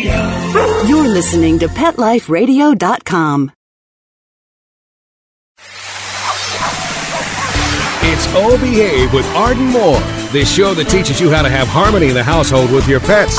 Radio. You're listening to PetLifeRadio.com. It's O Behave with Arden Moore, the show that teaches you how to have harmony in the household with your pets.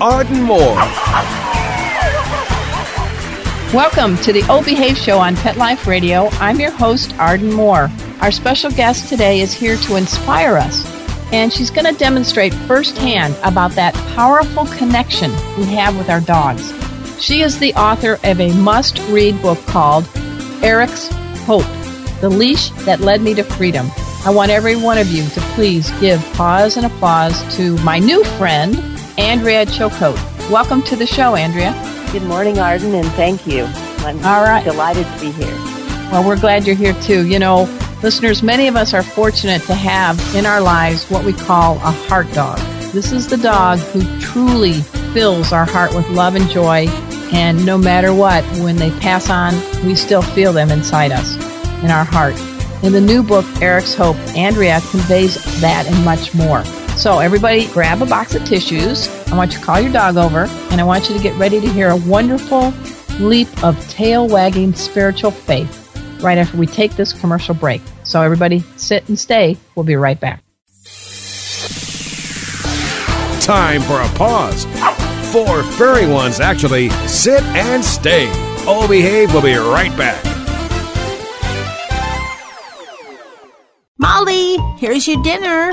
Arden Moore. Welcome to the Old Behave Show on Pet Life Radio. I'm your host, Arden Moore. Our special guest today is here to inspire us, and she's going to demonstrate firsthand about that powerful connection we have with our dogs. She is the author of a must read book called Erik's Hope The Leash That Led Me to Freedom. I want every one of you to please give pause and applause to my new friend, Andrea Chilcote. Welcome to the show, Andrea. Good morning, Arden, and thank you. I'm All right. delighted to be here. Well, we're glad you're here too. You know, listeners, many of us are fortunate to have in our lives what we call a heart dog. This is the dog who truly fills our heart with love and joy. And no matter what, when they pass on, we still feel them inside us, in our heart. In the new book, Erik's Hope, Andrea conveys that and much more. So, everybody, grab a box of tissues. I want you to call your dog over, and I want you to get ready to hear a wonderful leap of tail wagging spiritual faith right after we take this commercial break. So, everybody, sit and stay. We'll be right back. Time for a pause. Four furry ones actually sit and stay. O Behave We'll be right back. Molly, here's your dinner.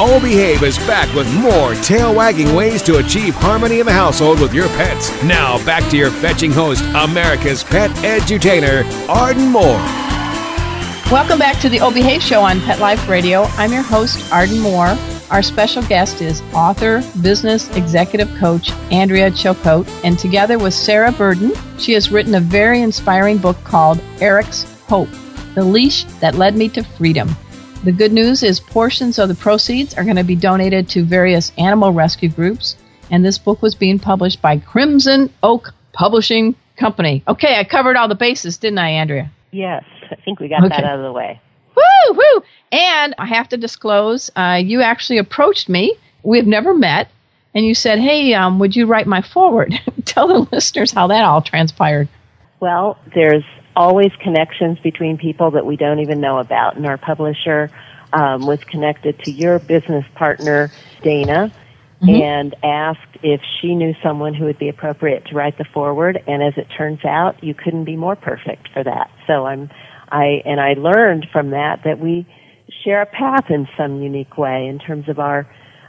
O Behave is back with more tail wagging ways to achieve harmony in the household with your pets. Now, back to your fetching host, America's pet edutainer, Arden Moore. Welcome back to the O Behave Show on Pet Life Radio. I'm your host, Arden Moore. Our special guest is author, business executive coach Andrea Chilcote, and together with Sarah Burden, she has written a very inspiring book called Erik's Hope The Leash That Led Me to Freedom. The good news is portions of the proceeds are going to be donated to various animal rescue groups, and this book was being published by Crimson Oak Publishing Company. Okay, I covered all the bases, didn't I, Andrea? Yes, I think we got that out of the way. Woo, woo! And I have to disclose, uh, you actually approached me. We've never met, and you said, "Hey, um, would you write my forward?" Tell the listeners how that all transpired. Well, there's always connections between people that we don't even know about, and our publisher um, was connected to your business partner, Dana, and asked if she knew someone who would be appropriate to write the forward. And as it turns out, you couldn't be more perfect for that. So I'm, I and I learned from that that we share a path in some unique way in terms of our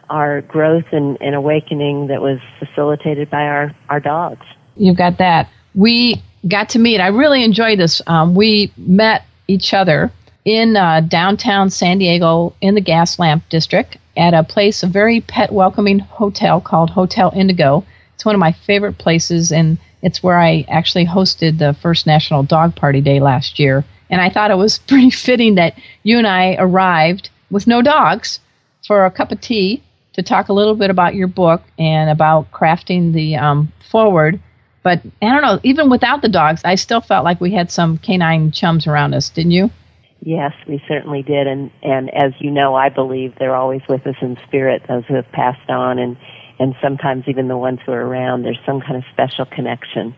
our growth and, and awakening that was facilitated by our our dogs. You've got that. We got to meet. I really enjoyed this. Um, we met each other in uh, downtown San Diego in the Gas Lamp District at a place, a very pet welcoming hotel called Hotel Indigo. It's one of my favorite places, and it's where I actually hosted the first National Dog Party Day last year. And I thought it was pretty fitting that you and I arrived with no dogs for a cup of tea to talk a little bit about your book and about crafting the um, forward. But I don't know, even without the dogs, I still felt like we had some canine chums around us, didn't you? Yes, we certainly did, and and as you know, I believe they're always with us in spirit. Those who have passed on, and and sometimes even the ones who are around. There's some kind of special connection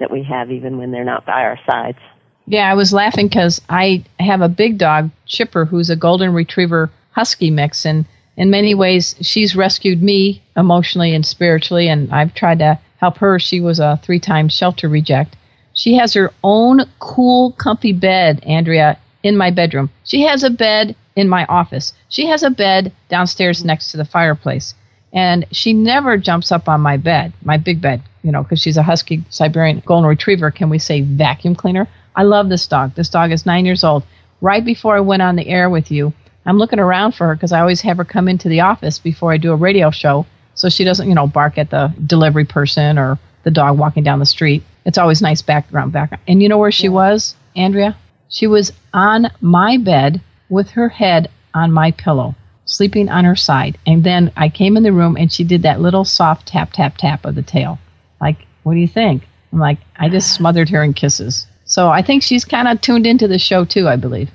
that we have, even when they're not by our sides. Yeah, I was laughing because I have a big dog, Chipper, who's a golden retriever husky mix, and in many ways, she's rescued me emotionally and spiritually, and I've tried to help her. She was a three-time shelter reject. She has her own cool, comfy bed, Andrea, in my bedroom. She has a bed in my office. She has a bed downstairs next to the fireplace. And she never jumps up on my bed, my big bed, you know, because she's a husky Siberian golden retriever. Can we say vacuum cleaner? I love this dog. This dog is nine years old. Right before I went on the air with you, I'm looking around for her because I always have her come into the office before I do a radio show so she doesn't, you know, bark at the delivery person or the dog walking down the street. It's always nice background background. And you know where she yeah. was, Andrea? She was on my bed with her head on my pillow, sleeping on her side. And then I came in the room and she did that little soft tap, tap, tap of the tail. Like, what do you think? I'm like, I just smothered her in kisses. So I think she's kind of tuned into the show too, I believe.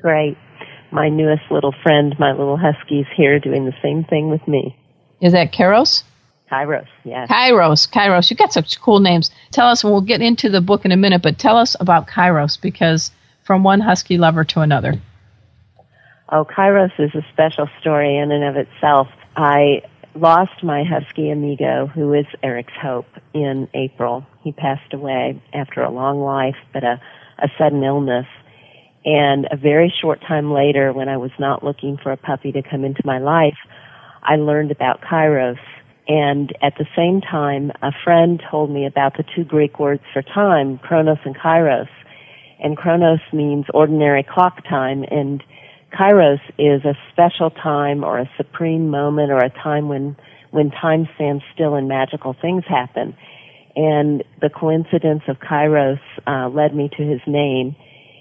Great. My newest little friend, my little husky's here doing the same thing with me. Is that Kairos? Kairos, yes. Kairos, Kairos. You got such cool names. Tell us, and we'll get into the book in a minute, but tell us about Kairos because from one husky lover to another. Oh, Kairos is a special story in and of itself. I lost my husky amigo, who is Erik's hope, in April. He passed away after a long life, but a, a sudden illness. And a very short time later, when I was not looking for a puppy to come into my life, I learned about Kairos and at the same time, a friend told me about the two Greek words for time, chronos and kairos. And chronos means ordinary clock time, and kairos is a special time or a supreme moment or a time when, when time stands still and magical things happen. And the coincidence of kairos uh, led me to his name,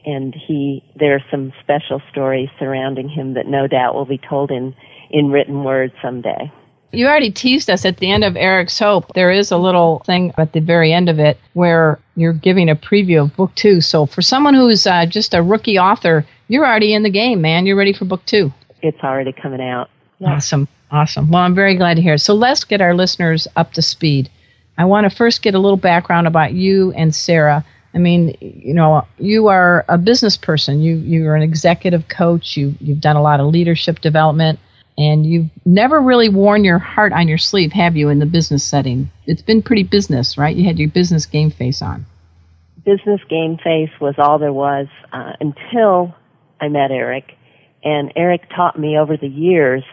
and he, there are some special stories surrounding him that no doubt will be told in, in written word someday. You already teased us at the end of Erik's Hope. There is a little thing at the very end of it where you're giving a preview of book two. So for someone who's uh, just a rookie author, you're already in the game, man. You're ready for book two. It's already coming out. Yeah. Awesome. Awesome. Well, I'm very glad to hear it. So let's get our listeners up to speed. I want to first get a little background about you and Sarah. I mean, you know, you are a business person. You you're an executive coach. You you've done a lot of leadership development and you've never really worn your heart on your sleeve, have you, in the business setting? It's been pretty business, right? You had your business game face on. Business game face was all there was uh, until I met Erik. And Erik taught me over the years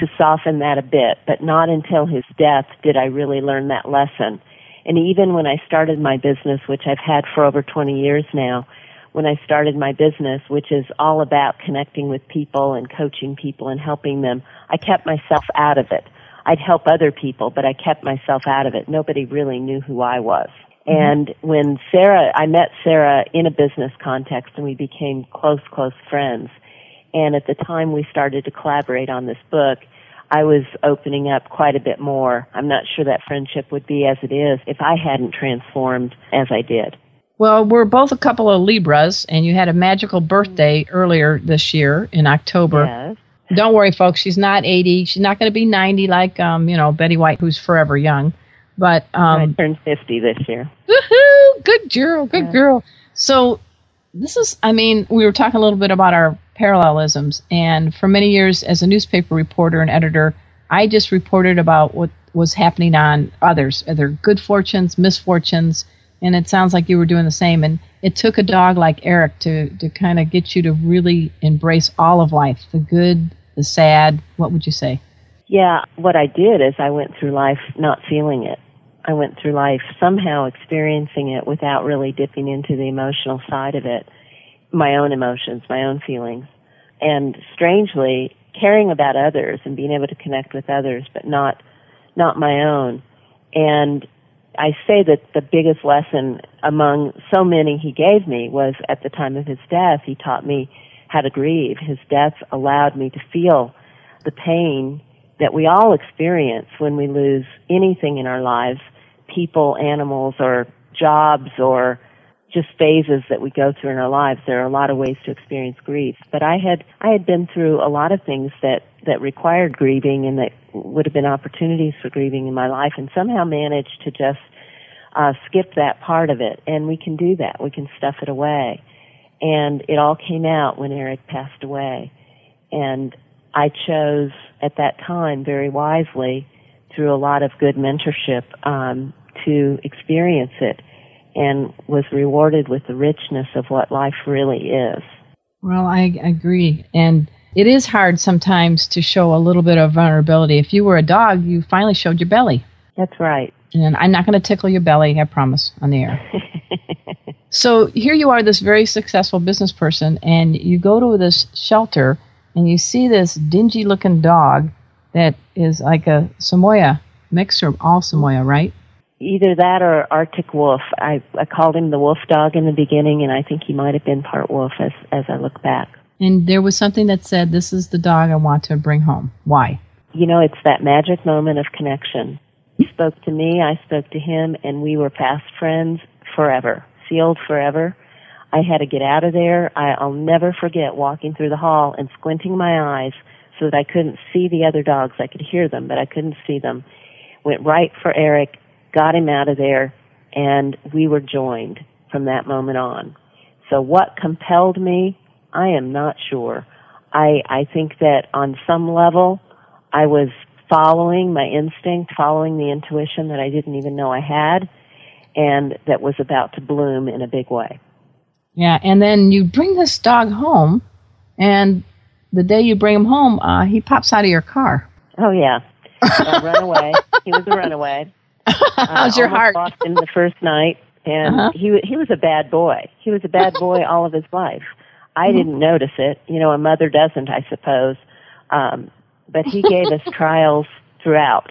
to soften that a bit, but not until his death did I really learn that lesson. And even when I started my business, which I've had for over 20 years now, when I started my business, which is all about connecting with people and coaching people and helping them, I kept myself out of it. I'd help other people, but I kept myself out of it. Nobody really knew who I was. Mm-hmm. And when Sarah, I met Sarah in a business context and we became close, close friends. And at the time we started to collaborate on this book, I was opening up quite a bit more. I'm not sure that friendship would be as it is if I hadn't transformed as I did. Well, we're both a couple of Libras, and you had a magical birthday earlier this year in October. Yes. Don't worry, folks. She's not 80. She's not going to be 90 like, um, you know, Betty White, who's forever young. But um, I turned 50 this year. Woohoo! Good girl. Good yeah. girl. So this is, I mean, we were talking a little bit about our parallelisms, and for many years as a newspaper reporter and editor, I just reported about what was happening on others, either good fortunes, misfortunes and it sounds like you were doing the same. And it took a dog like Erik to to kind of get you to really embrace all of life, the good, the sad. What would you say? Yeah, what I did is I went through life not feeling it. I went through life somehow experiencing it without really dipping into the emotional side of it, my own emotions, my own feelings. And strangely, caring about others and being able to connect with others, but not, not my own. And I say that the biggest lesson among so many he gave me was at the time of his death, he taught me how to grieve. His death allowed me to feel the pain that we all experience when we lose anything in our lives, people, animals, or jobs, or just phases that we go through in our lives. There are a lot of ways to experience grief. But I had I had been through a lot of things that that required grieving and that would have been opportunities for grieving in my life, and somehow managed to just uh, skip that part of it. And we can do that. We can stuff it away. And it all came out when Erik passed away. And I chose at that time very wisely through a lot of good mentorship um, to experience it and was rewarded with the richness of what life really is. Well, I agree. And it is hard sometimes to show a little bit of vulnerability. If you were a dog, you finally showed your belly. That's right. And I'm not going to tickle your belly, I promise, on the air. so here you are, this very successful business person, and you go to this shelter and you see this dingy looking dog that is like a Samoyed mix or all Samoyed, right? Either that or Arctic wolf. I, I called him the wolf dog in the beginning, and I think he might have been part wolf as, as I look back. And there was something that said, This is the dog I want to bring home. Why? You know, it's that magic moment of connection. He spoke to me, I spoke to him, and we were fast friends forever, sealed forever. I had to get out of there. I, I'll never forget walking through the hall and squinting my eyes so that I couldn't see the other dogs. I could hear them, but I couldn't see them. Went right for Erik, got him out of there, and we were joined from that moment on. So what compelled me? I am not sure. I, I think that on some level, I was following my instinct, following the intuition that I didn't even know I had, and that was about to bloom in a big way. Yeah, and then you bring this dog home, and the day you bring him home, uh, he pops out of your car. Oh yeah, uh, runaway. he was a runaway. How's uh, your heart? Lost him the first night, and Uh-huh. he he was a bad boy. He was a bad boy all of his life. I didn't notice it. You know, a mother doesn't, I suppose. Um, but he gave us trials throughout.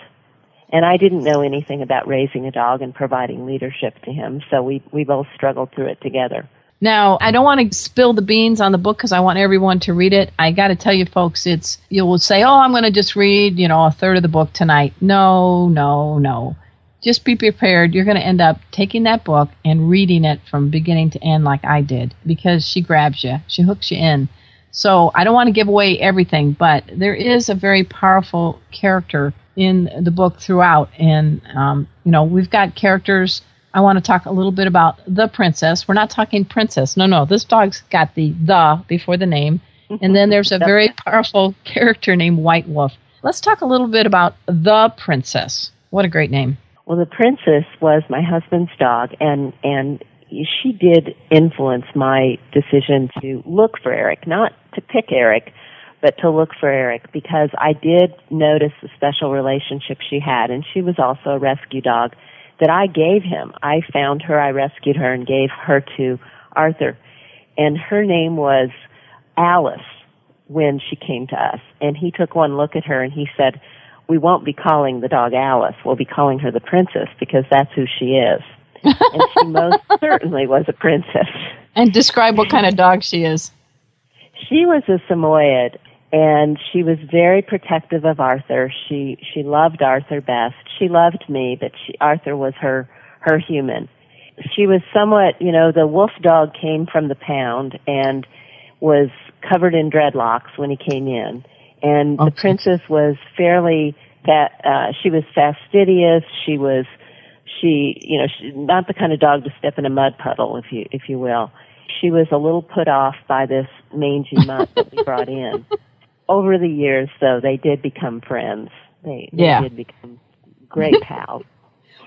And I didn't know anything about raising a dog and providing leadership to him, so we we both struggled through it together. Now, I don't want to spill the beans on the book because I want everyone to read it. I got to tell you, folks, it's you will say, "Oh, I'm going to just read, you know, a third of the book tonight." No, no, no. Just be prepared. You're going to end up taking that book and reading it from beginning to end, like I did, because she grabs you, she hooks you in. So I don't want to give away everything, but there is a very powerful character in the book throughout, and um, you know, we've got characters. I want to talk a little bit about the princess. We're not talking princess. No, no. This dog's got the the before the name. And then there's a very powerful character named White Wolf. Let's talk a little bit about the princess. What a great name. Well, the princess was my husband's dog, and and she did influence my decision to look for Erik, not to pick Erik, but to look for Erik because I did notice the special relationship she had, and she was also a rescue dog that I gave him. I found her, I rescued her, and gave her to Arthur, and her name was Alice when she came to us, and he took one look at her and he said we won't be calling the dog Alice. We'll be calling her the princess because that's who she is. and she most certainly was a princess. And describe what kind of dog she is. She was a Samoyed and she was very protective of Arthur. She she loved Arthur best. She loved me, but she, Arthur was her her human. She was somewhat, you know, the wolf dog came from the pound and was covered in dreadlocks when he came in and the princess was fairly that uh she was fastidious. She was she you know she, not the kind of dog to step in a mud puddle if you if you will. She was a little put off by this mangy mutt that we brought in. Over the years though they did become friends. They, they Yeah. did become great pals.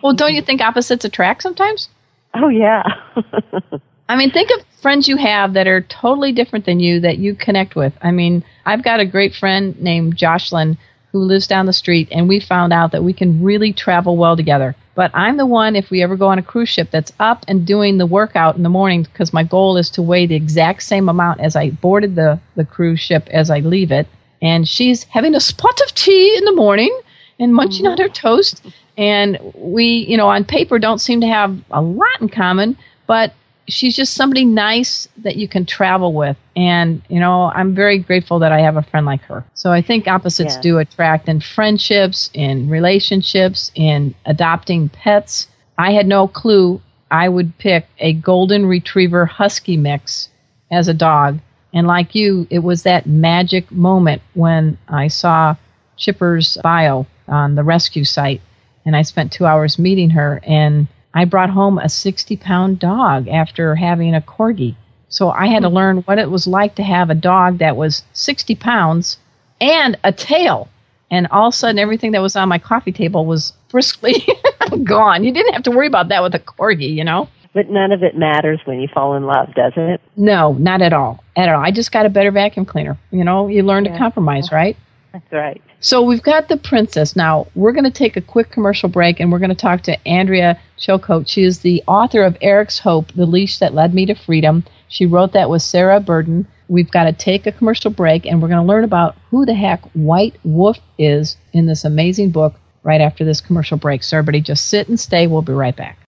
Well, don't you think opposites attract sometimes? oh yeah I mean, think of friends you have that are totally different than you that you connect with. I mean, I've got a great friend named Jocelyn who lives down the street, and we found out that we can really travel well together. But I'm the one, if we ever go on a cruise ship, that's up and doing the workout in the morning because my goal is to weigh the exact same amount as I boarded the, the cruise ship as I leave it. And she's having a spot of tea in the morning and munching on her mm-hmm. toast. And we, you know, on paper don't seem to have a lot in common, but she's just somebody nice that you can travel with. And, you know, I'm very grateful that I have a friend like her. So I think opposites Yeah. do attract in friendships, in relationships, in adopting pets. I had no clue I would pick a golden retriever husky mix as a dog. And like you, it was that magic moment when I saw Chipper's bio on the rescue site and I spent two hours meeting her and I brought home a 60 pound dog after having a corgi. So I had to mm-hmm. learn what it was like to have a dog that was 60 pounds and a tail. And all of a sudden, everything that was on my coffee table was briskly gone. You didn't have to worry about that with a corgi, you know? But none of it matters when you fall in love, does it? No, not at all. At all. I just got a better vacuum cleaner. You know, you learn to compromise, right? That's right. So we've got the princess. Now we're going to take a quick commercial break and we're going to talk to Andrea Chilcote. She is the author of Erik's Hope, The Leash That Led Me to Freedom. She wrote that with Sarah Burden. We've got to take a commercial break and we're going to learn about who the heck White Wolf is in this amazing book right after this commercial break. So everybody just sit and stay. We'll be right back.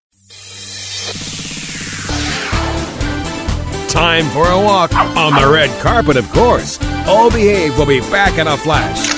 Time for a walk on the red carpet, of course. All Behave We'll be back in a flash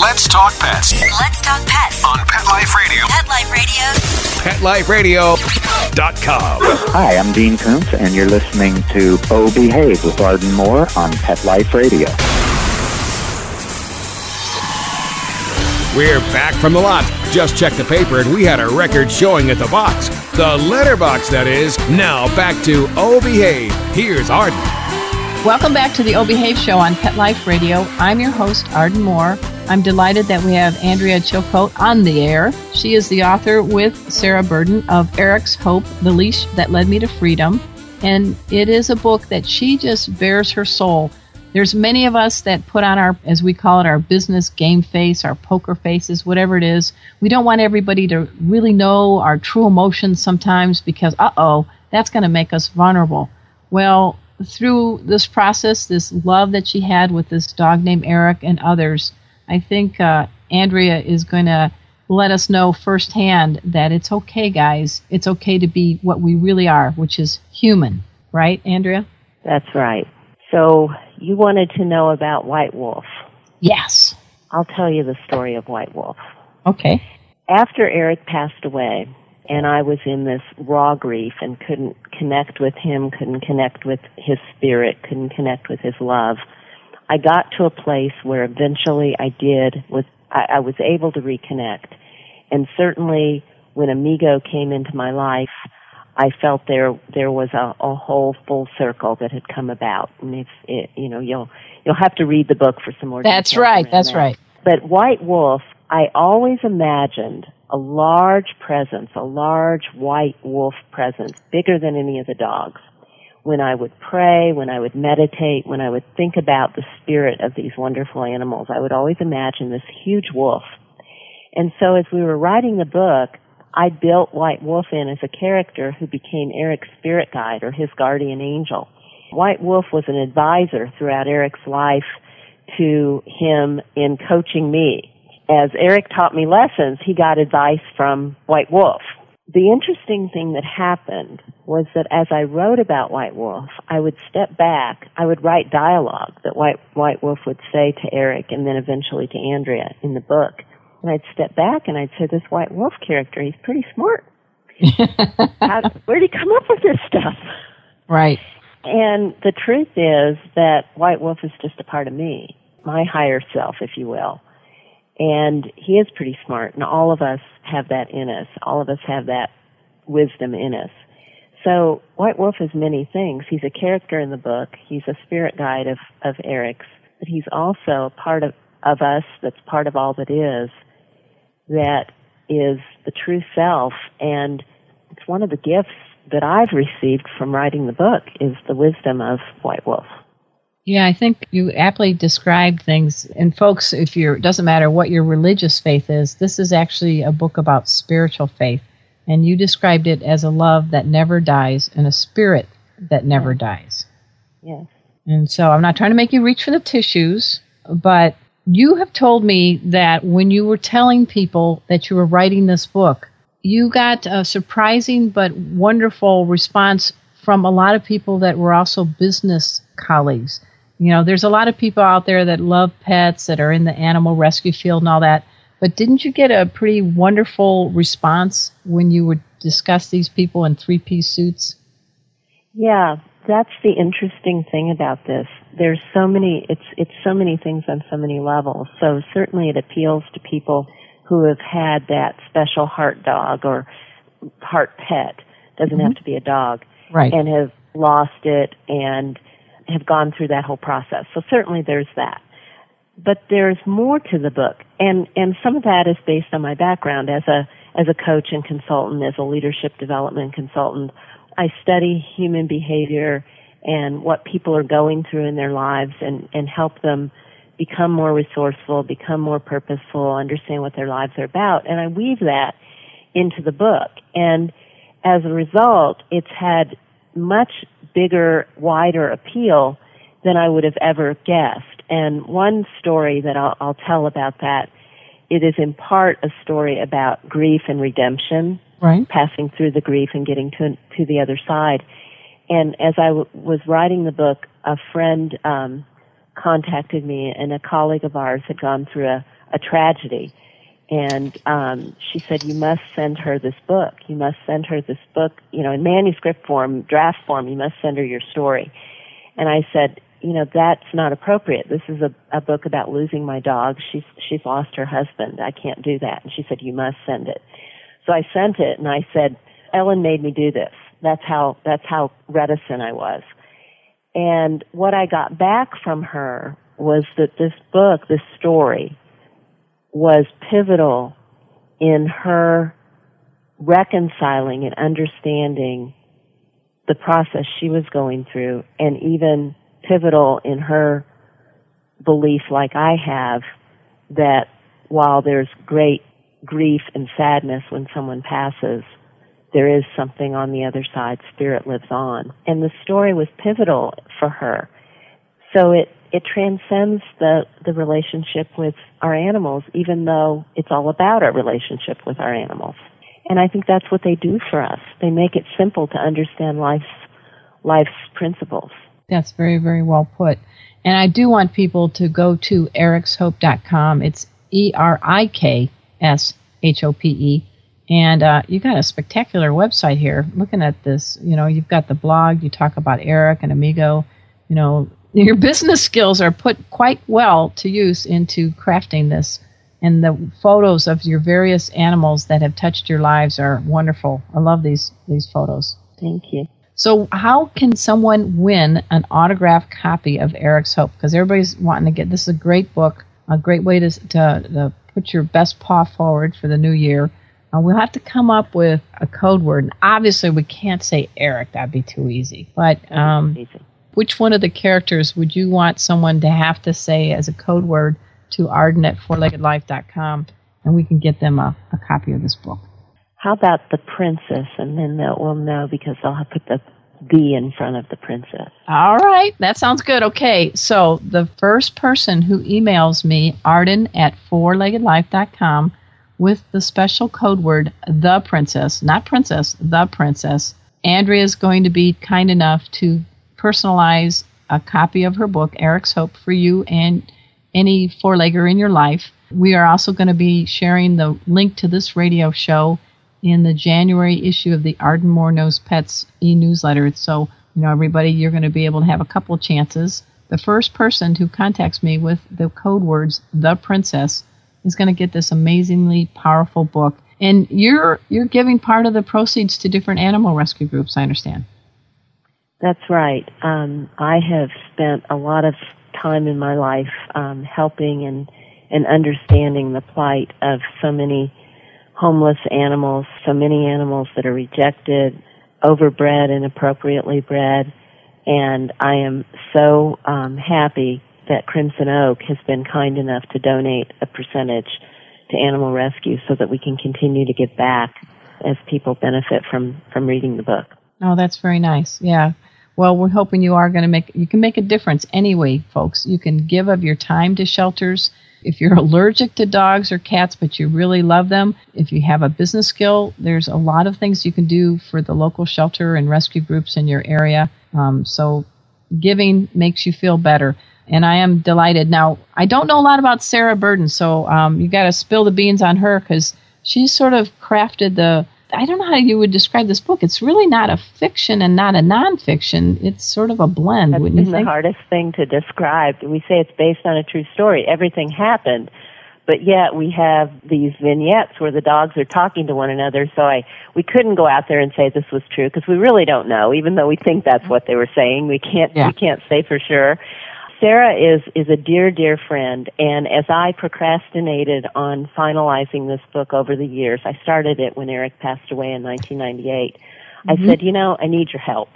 Let's talk pets Let's talk pets. on Pet Life Radio. Pet Life Radio. PetLifeRadio.com. Hi, I'm Dean Koontz, and you're listening to Oh Behave with Arden Moore on Pet Life Radio. We're back from the lot. Just checked the paper and we had a record showing at the box. The letterbox, that is. Now back to Oh Behave. Here's Arden. Welcome back to the Oh Behave Show on Pet Life Radio. I'm your host, Arden Moore. I'm delighted that we have Andrea Chilcote on the air. She is the author with Sarah Burden of Erik's Hope, The Leash That Led Me to Freedom. And it is a book that she just bears her soul. There's many of us that put on our, as we call it, our business game face, our poker faces, whatever it is. We don't want everybody to really know our true emotions sometimes because, uh oh, that's going to make us vulnerable. Well, through this process, this love that she had with this dog named Erik and others, I think uh, Andrea is going to let us know firsthand that it's okay, guys. It's okay to be what we really are, which is human. Right, Andrea? That's right. So you wanted to know about White Wolf. Yes. I'll tell you the story of White Wolf. Okay. After Erik passed away, and I was in this raw grief and couldn't connect with him, couldn't connect with his spirit, couldn't connect with his love, I got to a place where eventually I did was I, I was able to reconnect. And certainly when Amigo came into my life, I felt there there was a, a whole full circle that had come about. And if it, you know, you'll you'll have to read the book for some more. That's right. That's that. right. But White Wolf, I always imagined a large presence, a large white wolf presence, bigger than any of the dogs. When I would pray, when I would meditate, when I would think about the spirit of these wonderful animals, I would always imagine this huge wolf. And so as we were writing the book, I built White Wolf in as a character who became Erik's spirit guide or his guardian angel. White Wolf was an advisor throughout Erik's life to him in coaching me. As Erik taught me lessons, he got advice from White Wolf. The interesting thing that happened was that as I wrote about White Wolf, I would step back, I would write dialogue that White, White Wolf would say to Erik and then eventually to Andrea in the book. And I'd step back and I'd say, this White Wolf character, he's pretty smart. How, where'd he come up with this stuff? Right. And the truth is that White Wolf is just a part of me, my higher self, if you will. And he is pretty smart, and all of us have that in us. All of us have that wisdom in us. So White Wolf is many things. He's a character in the book. He's a spirit guide of, of Erik's, but he's also a part of, of us that's part of all that is, that is the true self. And it's one of the gifts that I've received from writing the book is the wisdom of White Wolf. Yeah, I think you aptly described things. And folks, if you're, it doesn't matter what your religious faith is, this is actually a book about spiritual faith. And you described it as a love that never dies and a spirit that never dies. Yes. And so I'm not trying to make you reach for the tissues, but you have told me that when you were telling people that you were writing this book, you got a surprising but wonderful response from a lot of people that were also business colleagues you know, there's a lot of people out there that love pets, that are in the animal rescue field and all that. But didn't you get a pretty wonderful response when you would discuss these people in three piece suits? Yeah, that's the interesting thing about this. There's so many it's it's so many things on so many levels. So certainly it appeals to people who have had that special heart dog or heart pet. Doesn't mm-hmm. have to be a dog. Right. And have lost it and have gone through that whole process. So certainly there's that. But there's more to the book, and and some of that is based on my background as a as a coach and consultant, as a leadership development consultant. I study human behavior and what people are going through in their lives, and and help them become more resourceful, become more purposeful, understand what their lives are about, and I weave that into the book. And as a result, it's had much bigger, wider appeal than I would have ever guessed. And one story that I'll, I'll tell about that, it is in part a story about grief and redemption, right. passing through the grief and getting to to the other side. And as I w- was writing the book, a friend um, contacted me, and a colleague of ours had gone through a, a tragedy, and um, she said, "You must send her this book. You must send her this book, you know, in manuscript form, draft form. You must send her your story." And I said, "You know, that's not appropriate. This is a, a book about losing my dog. She's she's lost her husband. I can't do that." And she said, "You must send it." So I sent it, and I said, "Ellen made me do this. That's how that's how reticent I was." And what I got back from her was that this book, this story, was pivotal in her reconciling and understanding the process she was going through and even pivotal in her belief like I have that while there's great grief and sadness when someone passes, there is something on the other side. Spirit lives on. And the story was pivotal for her. So it it transcends the, the relationship with our animals, even though it's all about our relationship with our animals. And I think that's what they do for us. They make it simple to understand life's, life's principles. That's very, very well put. And I do want people to go to erikshope.com. It's E R I K S H O P E. And uh, you got a spectacular website here. Looking at this, you know, you've got the blog. You talk about Erik and Amigo. You know, your business skills are put quite well to use into crafting this. And the photos of your various animals that have touched your lives are wonderful. I love these these photos. Thank you. So, how can someone win an autographed copy of Erik's Hope? Because everybody's wanting to get this is a great book, a great way to, to, to put your best paw forward for the new year. Uh, we'll have to come up with a code word. And obviously, we can't say Erik, that'd be too easy. But um, easy which one of the characters would you want someone to have to say as a code word to Arden at fourleggedlife.com and we can get them a, a copy of this book? How about the princess? And then we'll know because I'll have put the B in front of the princess. All right, that sounds good. Okay, so the first person who emails me, Arden at fourleggedlife.com, with the special code word the princess, not princess, the princess, Andrea is going to be kind enough to personalize a copy of her book, Erik's Hope, for you and any four legger in your life. We are also going to be sharing the link to this radio show in the January issue of the Arden Moore Knows Pets e newsletter. So, you know, everybody, you're going to be able to have a couple chances. The first person who contacts me with the code words "the princess" is going to get this amazingly powerful book. And you're you're giving part of the proceeds to different animal rescue groups. I understand. That's right. Um, I have spent a lot of time in my life um, helping and and understanding the plight of so many homeless animals, so many animals that are rejected, overbred, inappropriately bred, And I am so um, happy that Crimson Oak has been kind enough to donate a percentage to animal rescue so that we can continue to give back as people benefit from, from reading the book. Oh, that's very nice. Yeah. Well, we're hoping you are going to make you can make a difference anyway, folks. You can give of your time to shelters. If you're allergic to dogs or cats but you really love them, if you have a business skill, there's a lot of things you can do for the local shelter and rescue groups in your area. Um, so giving makes you feel better. And I am delighted. Now, I don't know a lot about Sarah Burden, so um, you got to spill the beans on her because she sort of crafted the I don't know how you would describe this book. It's really not a fiction and not a nonfiction. It's sort of a blend. That's wouldn't been you think? the hardest thing to describe. We say it's based on a true story. Everything happened, but yet we have these vignettes where the dogs are talking to one another. So I we couldn't go out there and say this was true because we really don't know. Even though we think that's what they were saying, we can't Yeah. we can't say for sure. Sarah is is a dear dear friend and as I procrastinated on finalizing this book over the years, I started it when Erik passed away in 1998. I said, "You know, I need your help."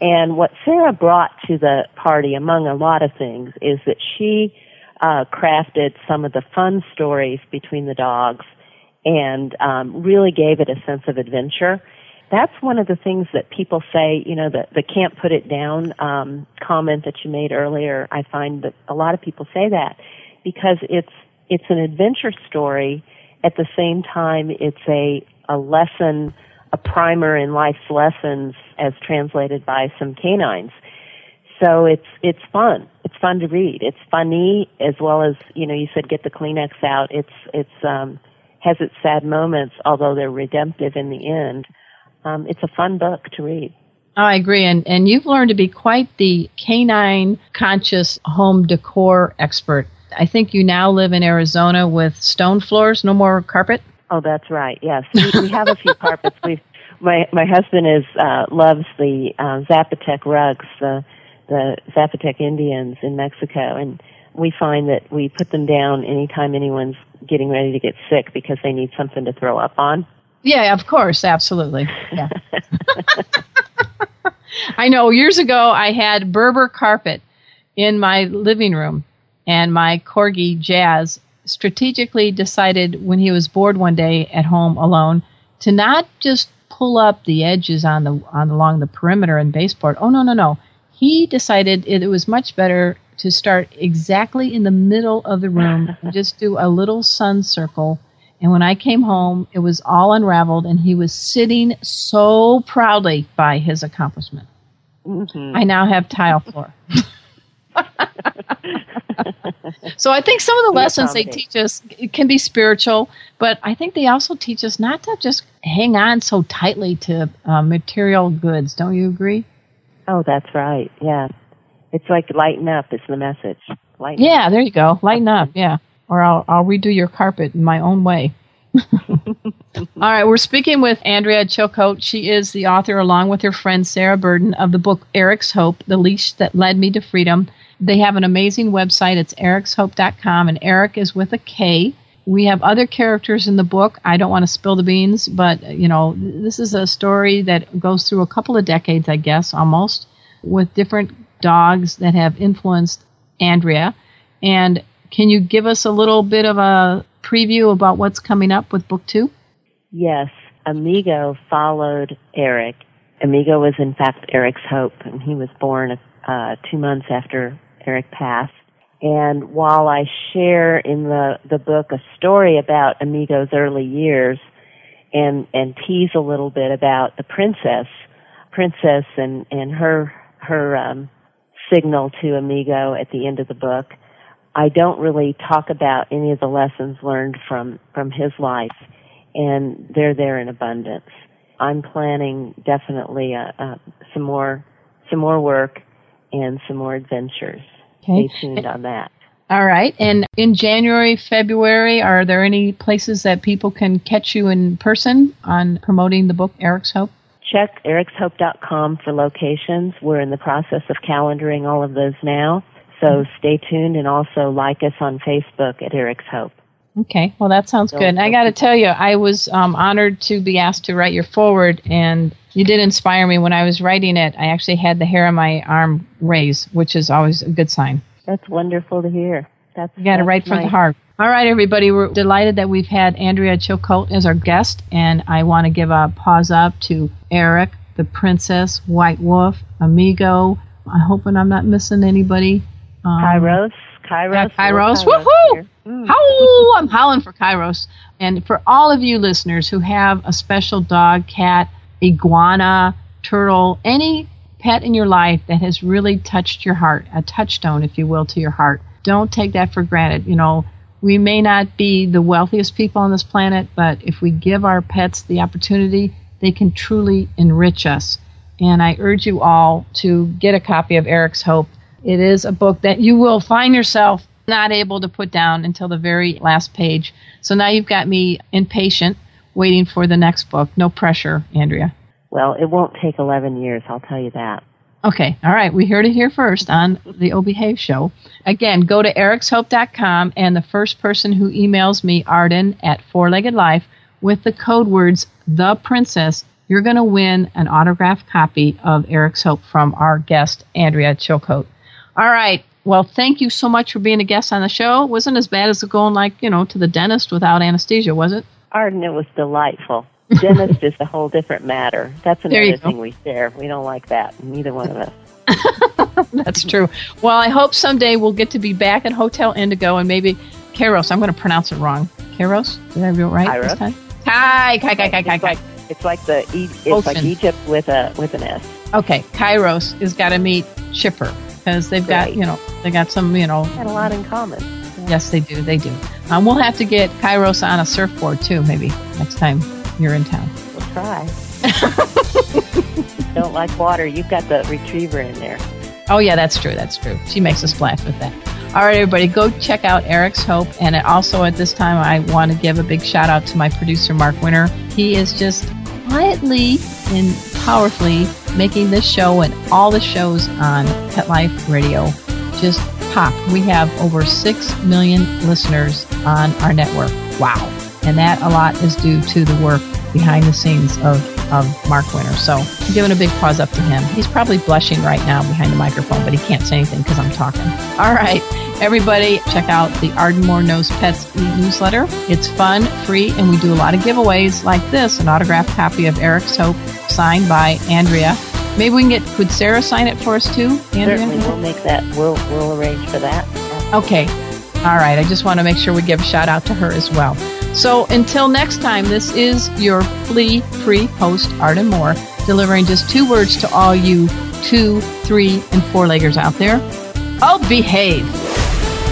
And what Sarah brought to the party, among a lot of things, is that she uh, crafted some of the fun stories between the dogs and um, really gave it a sense of adventure. That's one of the things that people say, you know, the, the can't put it down um, comment that you made earlier. I find that a lot of people say that because it's it's an adventure story. At the same time, it's a a lesson, a primer in life's lessons as translated by some canines. So it's it's fun. It's fun to read. It's funny as well as you know. You said get the Kleenex out. It's it's um, has its sad moments, although they're redemptive in the end. Um, it's a fun book to read. Oh, I agree. And, and you've learned to be quite the canine conscious home decor expert. I think you now live in Arizona with stone floors, no more carpet. Oh, that's right. Yes, we, we have a few carpets. We've, my my husband is uh, loves the uh, Zapotec rugs, the the Zapotec Indians in Mexico, and we find that we put them down anytime anyone's getting ready to get sick because they need something to throw up on. Yeah, of course, absolutely. Yeah. I know years ago I had Berber carpet in my living room, and my corgi Jazz strategically decided when he was bored one day at home alone to not just pull up the edges on the on along the perimeter and baseboard. Oh no no no! He decided it, it was much better to start exactly in the middle of the room and just do a little sun circle. And when I came home, it was all unraveled, and he was sitting so proudly by his accomplishment. I now have tile floor. so I think some of the We lessons they teach us can be spiritual, but I think they also teach us not to just hang on so tightly to uh, material goods. Don't you agree? Oh, that's right. Yeah, it's like lighten up is the message. Lighten up. Yeah, there you go. Lighten up. Yeah, or I'll I'll redo your carpet in my own way. All right, we're speaking with Andrea Chilcote. She is the author, along with her friend Sarah Burden, of the book Erik's Hope: The Leash That Led Me to Freedom. They have an amazing website. It's erikshope.com, and Erik is with a K. We have other characters in the book. I don't want to spill the beans, but you know, this is a story that goes through a couple of decades, I guess, almost, with different dogs that have influenced Andrea. And can you give us a little bit of a preview about what's coming up with book two? Yes, Amigo followed Erik. Amigo was in fact Erik's hope, and he was born uh, two months after Erik passed. And while I share in the, the book a story about Amigo's early years and, and tease a little bit about the princess, princess and, and her, her, um, signal to Amigo at the end of the book, I don't really talk about any of the lessons learned from, from his life and they're there in abundance. I'm planning definitely uh, uh, some more some more work and some more adventures. Okay. Stay tuned on that. All right. And in January, February, are there any places that people can catch you in person on promoting the book Erik's Hope? Check erikshope.com for locations. We're in the process of calendaring all of those now. So stay tuned and also like us on Facebook at Erik's Hope. Okay, well that sounds good. And I got to tell you, I was um, honored to be asked to write your forward, and you did inspire me. When I was writing it, I actually had the hair on my arm raise, which is always a good sign. That's wonderful to hear. That's you got to write from nice. the heart. All right, everybody, we're delighted that we've had Andrea Chilcote as our guest, and I want to give a pause up to Erik, the Princess, White Wolf, Amigo. I'm hoping I'm not missing anybody. Um, Kairos, Kairos, yeah, Kairos, woohoo! Mm. How I'm howling for Kairos, and for all of you listeners who have a special dog, cat, iguana, turtle, any pet in your life that has really touched your heart, a touchstone, if you will, to your heart. Don't take that for granted. You know, we may not be the wealthiest people on this planet, but if we give our pets the opportunity, they can truly enrich us. And I urge you all to get a copy of Erik's Hope. It is a book that you will find yourself not able to put down until the very last page. So now you've got me impatient, waiting for the next book. No pressure, Andrea. Well, it won't take 11 years, I'll tell you that. Okay, all right. We heard it here first on the O Behave Show. Again, go to erikshope.com, and the first person who emails me, Arden at Four Legged Life, with the code words The Princess, you're going to win an autographed copy of Erik's Hope from our guest, Andrea Chilcote. All right. Well, thank you so much for being a guest on the show. It wasn't as bad as going, like, you know, to the dentist without anesthesia, was it? Arden, it was delightful. Dentist is a whole different matter. That's another thing we share. We don't like that, neither one of us. That's true. Well, I hope someday we'll get to be back at Hotel Indigo and maybe Kairos. I'm going to pronounce it wrong. Kairos? Did I read it right Kairos. this time? Kai, Kai, Kai, Kai, Kai, Kai. It's like the it's Ocean. like Egypt with a with an S. Okay, Kairos has got to meet Chipper because they've got Right. you know they got some you know Had a lot in common. yes they do they do. Um, we'll have to get Kairos on a surfboard too maybe next time you're in town. We'll try. don't like water. You've got the retriever in there. Oh yeah, that's true. That's true. She makes a splash with that. All right, everybody, go check out Erik's Hope. And also at this time, I want to give a big shout out to my producer Mark Winter. He is just quietly and powerfully making this show and all the shows on Pet Life Radio just pop. We have over six million listeners on our network. Wow! And that a lot is due to the work behind the scenes of of Mark Winter. So I'm giving a big pause up to him. He's probably blushing right now behind the microphone, but he can't say anything because I'm talking. All right, everybody, check out the Ardmore Knows Pets e-newsletter. It's fun, free, and we do a lot of giveaways like this, an autographed copy of Erik's Hope signed by Andrea. Maybe we can get, could Sarah sign it for us too, Andrea? Certainly, we'll make that. We'll we'll arrange for that. Okay. All right. I just want to make sure we give a shout out to her as well. So until next time, this is your flea free host, Arden Moore, delivering just two words to all you two, three, and four leggers out there. Oh, behave.